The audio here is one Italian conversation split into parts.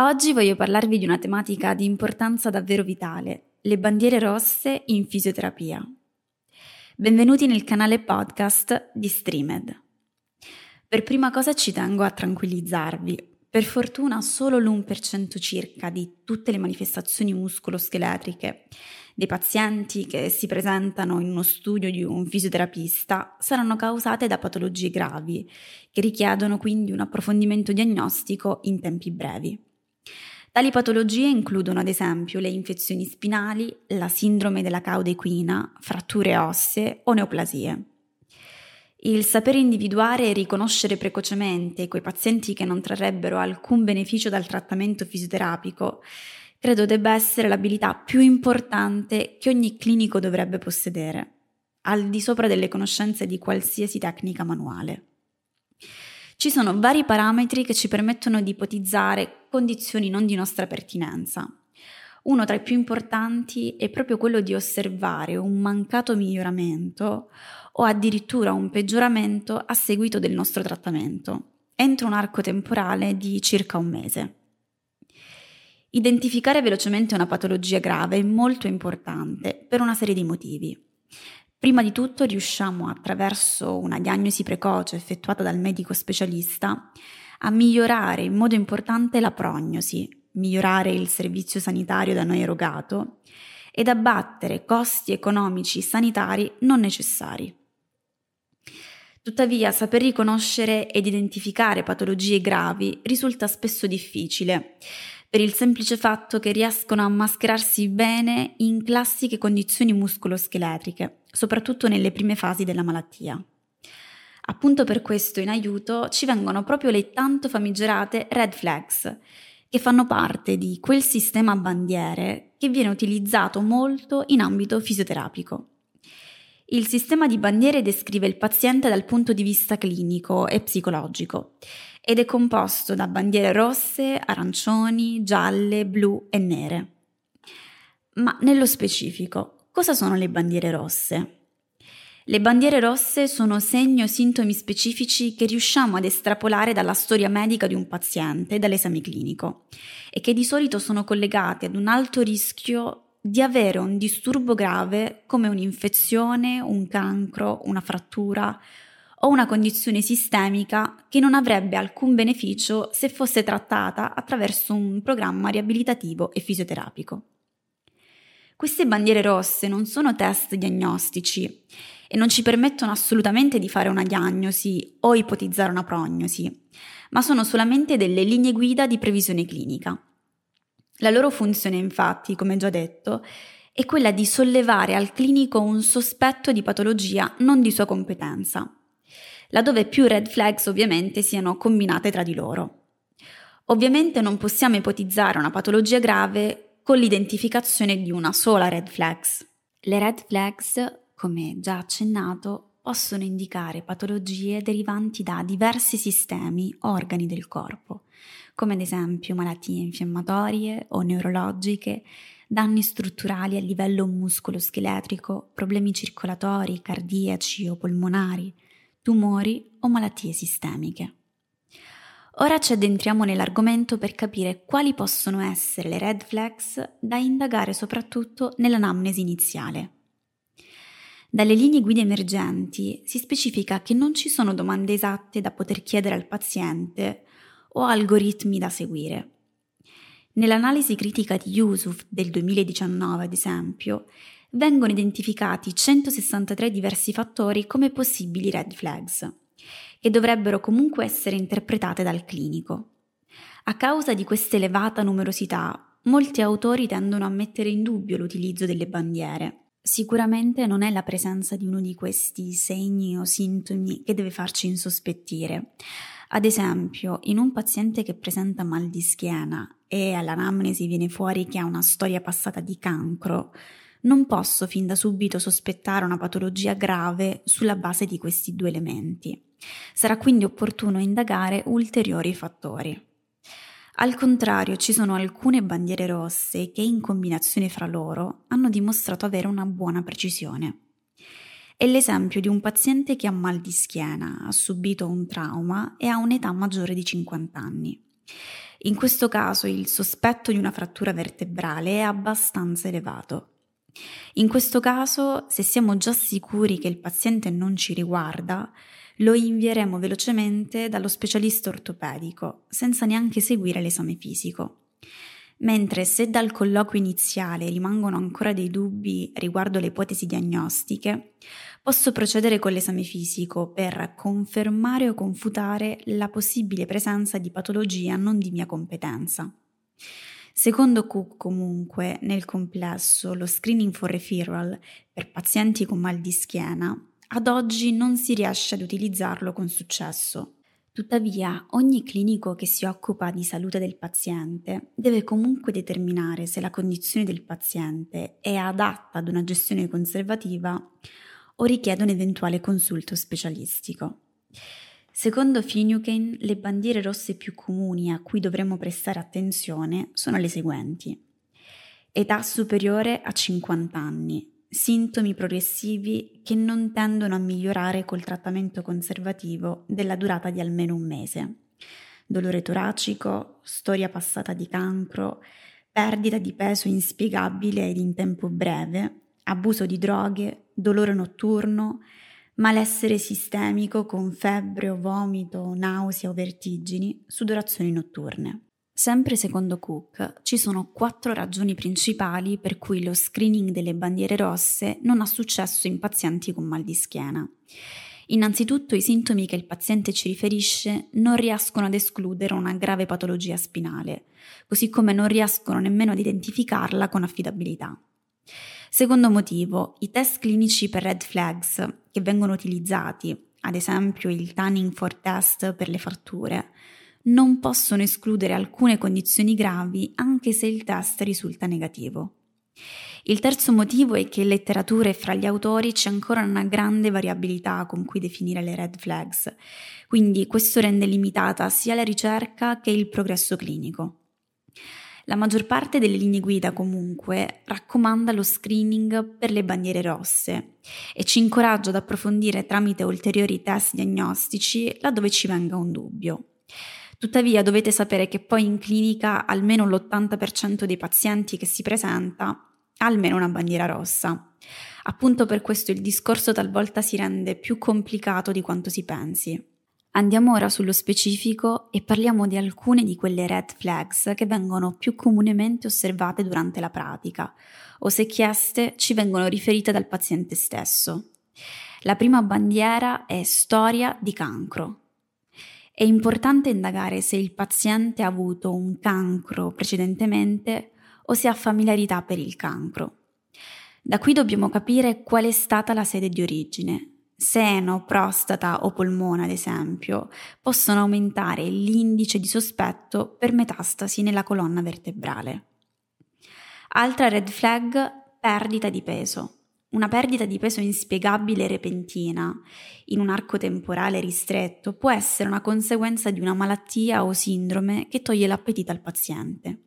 Oggi voglio parlarvi di una tematica di importanza davvero vitale, le bandiere rosse in fisioterapia. Benvenuti nel canale podcast di Streamed. Per prima cosa ci tengo a tranquillizzarvi. Per fortuna solo l'1% circa di tutte le manifestazioni muscoloscheletriche dei pazienti che si presentano in uno studio di un fisioterapista saranno causate da patologie gravi, che richiedono quindi un approfondimento diagnostico in tempi brevi. Tali patologie includono ad esempio le infezioni spinali, la sindrome della cauda equina, fratture ossee o neoplasie. Il sapere individuare e riconoscere precocemente quei pazienti che non trarrebbero alcun beneficio dal trattamento fisioterapico credo debba essere l'abilità più importante che ogni clinico dovrebbe possedere, al di sopra delle conoscenze di qualsiasi tecnica manuale. Ci sono vari parametri che ci permettono di ipotizzare condizioni non di nostra pertinenza. Uno tra i più importanti è proprio quello di osservare un mancato miglioramento o addirittura un peggioramento a seguito del nostro trattamento, entro un arco temporale di circa un mese. Identificare velocemente una patologia grave è molto importante per una serie di motivi. Prima di tutto riusciamo attraverso una diagnosi precoce effettuata dal medico specialista a migliorare in modo importante la prognosi, migliorare il servizio sanitario da noi erogato ed abbattere costi economici sanitari non necessari. Tuttavia, saper riconoscere ed identificare patologie gravi risulta spesso difficile, per il semplice fatto che riescono a mascherarsi bene in classiche condizioni muscoloscheletriche, soprattutto nelle prime fasi della malattia. Appunto per questo in aiuto ci vengono proprio le tanto famigerate red flags, che fanno parte di quel sistema bandiere che viene utilizzato molto in ambito fisioterapico. Il sistema di bandiere descrive il paziente dal punto di vista clinico e psicologico ed è composto da bandiere rosse, arancioni, gialle, blu e nere. Ma nello specifico, cosa sono le bandiere rosse? Le bandiere rosse sono segni o sintomi specifici che riusciamo ad estrapolare dalla storia medica di un paziente dall'esame clinico e che di solito sono collegati ad un alto rischio di avere un disturbo grave come un'infezione, un cancro, una frattura, o una condizione sistemica che non avrebbe alcun beneficio se fosse trattata attraverso un programma riabilitativo e fisioterapico. Queste bandiere rosse non sono test diagnostici e non ci permettono assolutamente di fare una diagnosi o ipotizzare una prognosi, ma sono solamente delle linee guida di previsione clinica. La loro funzione, infatti, come già detto, è quella di sollevare al clinico un sospetto di patologia non di sua competenza laddove più red flags ovviamente siano combinate tra di loro. Ovviamente non possiamo ipotizzare una patologia grave con l'identificazione di una sola red flags. Le red flags, come già accennato, possono indicare patologie derivanti da diversi sistemi, organi del corpo, come ad esempio malattie infiammatorie o neurologiche, danni strutturali a livello muscolo-scheletrico, problemi circolatori, cardiaci o polmonari, tumori o malattie sistemiche. Ora ci addentriamo nell'argomento per capire quali possono essere le red flags da indagare soprattutto nell'anamnesi iniziale. Dalle linee guida emergenti si specifica che non ci sono domande esatte da poter chiedere al paziente o algoritmi da seguire. Nell'analisi critica di Yusuf del 2019, ad esempio, vengono identificati 163 diversi fattori come possibili red flags, che dovrebbero comunque essere interpretate dal clinico. A causa di questa elevata numerosità, molti autori tendono a mettere in dubbio l'utilizzo delle bandiere. Sicuramente non è la presenza di uno di questi segni o sintomi che deve farci insospettire. Ad esempio, in un paziente che presenta mal di schiena e all'anamnesi viene fuori che ha una storia passata di cancro, non posso fin da subito sospettare una patologia grave sulla base di questi due elementi. Sarà quindi opportuno indagare ulteriori fattori. Al contrario, ci sono alcune bandiere rosse che in combinazione fra loro hanno dimostrato avere una buona precisione. È l'esempio di un paziente che ha mal di schiena, ha subito un trauma e ha un'età maggiore di 50 anni. In questo caso il sospetto di una frattura vertebrale è abbastanza elevato. In questo caso, se siamo già sicuri che il paziente non ci riguarda, lo invieremo velocemente dallo specialista ortopedico, senza neanche seguire l'esame fisico. Mentre se dal colloquio iniziale rimangono ancora dei dubbi riguardo le ipotesi diagnostiche, posso procedere con l'esame fisico per confermare o confutare la possibile presenza di patologia non di mia competenza. Secondo Cook, comunque, nel complesso, lo screening for referral per pazienti con mal di schiena ad oggi non si riesce ad utilizzarlo con successo. Tuttavia, ogni clinico che si occupa di salute del paziente deve comunque determinare se la condizione del paziente è adatta ad una gestione conservativa o richiede un eventuale consulto specialistico. Secondo Finucane, le bandiere rosse più comuni a cui dovremmo prestare attenzione sono le seguenti. Età superiore a 50 anni, sintomi progressivi che non tendono a migliorare col trattamento conservativo della durata di almeno un mese. Dolore toracico, storia passata di cancro, perdita di peso inspiegabile ed in tempo breve, abuso di droghe, dolore notturno, malessere sistemico con febbre o vomito, nausea o vertigini, sudorazioni notturne. Sempre secondo Cook, ci sono quattro ragioni principali per cui lo screening delle bandiere rosse non ha successo in pazienti con mal di schiena. Innanzitutto i sintomi che il paziente ci riferisce non riescono ad escludere una grave patologia spinale, così come non riescono nemmeno ad identificarla con affidabilità. Secondo motivo, i test clinici per red flags che vengono utilizzati, ad esempio il Tanning for test per le fratture, non possono escludere alcune condizioni gravi anche se il test risulta negativo. Il terzo motivo è che in letteratura e fra gli autori c'è ancora una grande variabilità con cui definire le red flags, quindi questo rende limitata sia la ricerca che il progresso clinico. La maggior parte delle linee guida comunque raccomanda lo screening per le bandiere rosse e ci incoraggia ad approfondire tramite ulteriori test diagnostici laddove ci venga un dubbio. Tuttavia dovete sapere che poi in clinica almeno l'80% dei pazienti che si presenta ha almeno una bandiera rossa. Appunto per questo il discorso talvolta si rende più complicato di quanto si pensi. Andiamo ora sullo specifico e parliamo di alcune di quelle red flags che vengono più comunemente osservate durante la pratica o se chieste ci vengono riferite dal paziente stesso. La prima bandiera è storia di cancro. È importante indagare se il paziente ha avuto un cancro precedentemente o se ha familiarità per il cancro. Da qui dobbiamo capire qual è stata la sede di origine, seno, prostata o polmone, ad esempio, possono aumentare l'indice di sospetto per metastasi nella colonna vertebrale. Altra red flag, perdita di peso. Una perdita di peso inspiegabile e repentina, in un arco temporale ristretto, può essere una conseguenza di una malattia o sindrome che toglie l'appetito al paziente.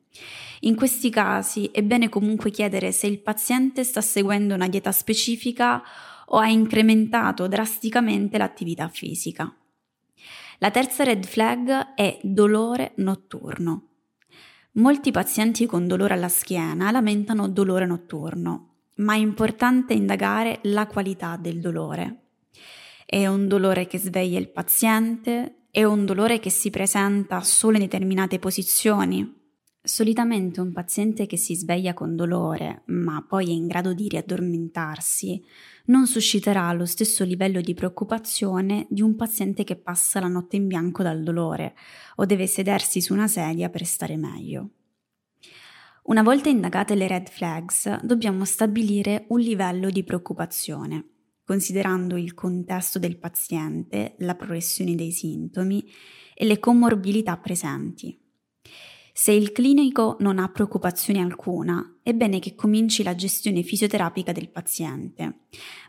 In questi casi è bene comunque chiedere se il paziente sta seguendo una dieta specifica o ha incrementato drasticamente l'attività fisica. La terza red flag è dolore notturno. Molti pazienti con dolore alla schiena lamentano dolore notturno, ma è importante indagare la qualità del dolore. È un dolore che sveglia il paziente? È un dolore che si presenta solo in determinate posizioni? Solitamente un paziente che si sveglia con dolore, ma poi è in grado di riaddormentarsi, non susciterà lo stesso livello di preoccupazione di un paziente che passa la notte in bianco dal dolore o deve sedersi su una sedia per stare meglio. Una volta indagate le red flags, dobbiamo stabilire un livello di preoccupazione, considerando il contesto del paziente, la progressione dei sintomi e le comorbilità presenti. Se il clinico non ha preoccupazione alcuna, è bene che cominci la gestione fisioterapica del paziente,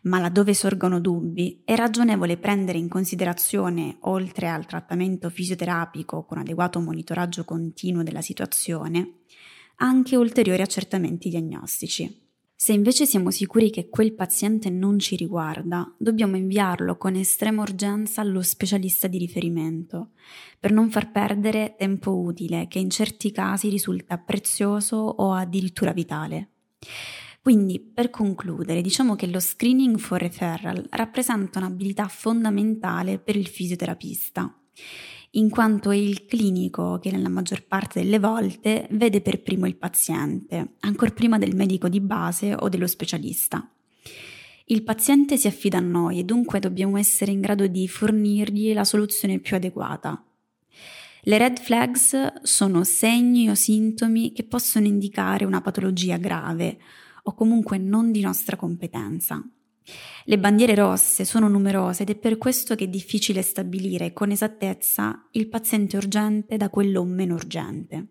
ma laddove sorgono dubbi è ragionevole prendere in considerazione, oltre al trattamento fisioterapico con adeguato monitoraggio continuo della situazione, anche ulteriori accertamenti diagnostici. Se invece siamo sicuri che quel paziente non ci riguarda, dobbiamo inviarlo con estrema urgenza allo specialista di riferimento, per non far perdere tempo utile che in certi casi risulta prezioso o addirittura vitale. Quindi, per concludere, diciamo che lo screening for referral rappresenta un'abilità fondamentale per il fisioterapista in quanto è il clinico che nella maggior parte delle volte vede per primo il paziente, ancor prima del medico di base o dello specialista. Il paziente si affida a noi e dunque dobbiamo essere in grado di fornirgli la soluzione più adeguata. Le red flags sono segni o sintomi che possono indicare una patologia grave o comunque non di nostra competenza. Le bandiere rosse sono numerose ed è per questo che è difficile stabilire con esattezza il paziente urgente da quello meno urgente.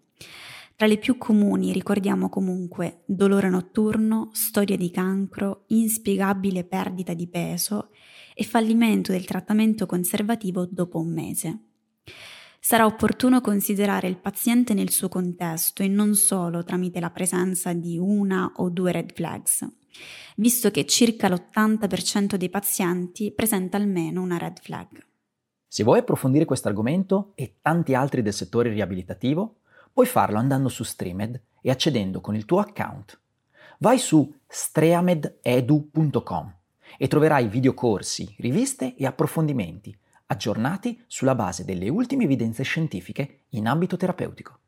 Tra le più comuni ricordiamo comunque dolore notturno, storia di cancro, inspiegabile perdita di peso e fallimento del trattamento conservativo dopo un mese. Sarà opportuno considerare il paziente nel suo contesto e non solo tramite la presenza di una o due red flags visto che circa l'80% dei pazienti presenta almeno una red flag. Se vuoi approfondire questo argomento e tanti altri del settore riabilitativo, puoi farlo andando su Streamed e accedendo con il tuo account. Vai su streamededu.com e troverai videocorsi, riviste e approfondimenti aggiornati sulla base delle ultime evidenze scientifiche in ambito terapeutico.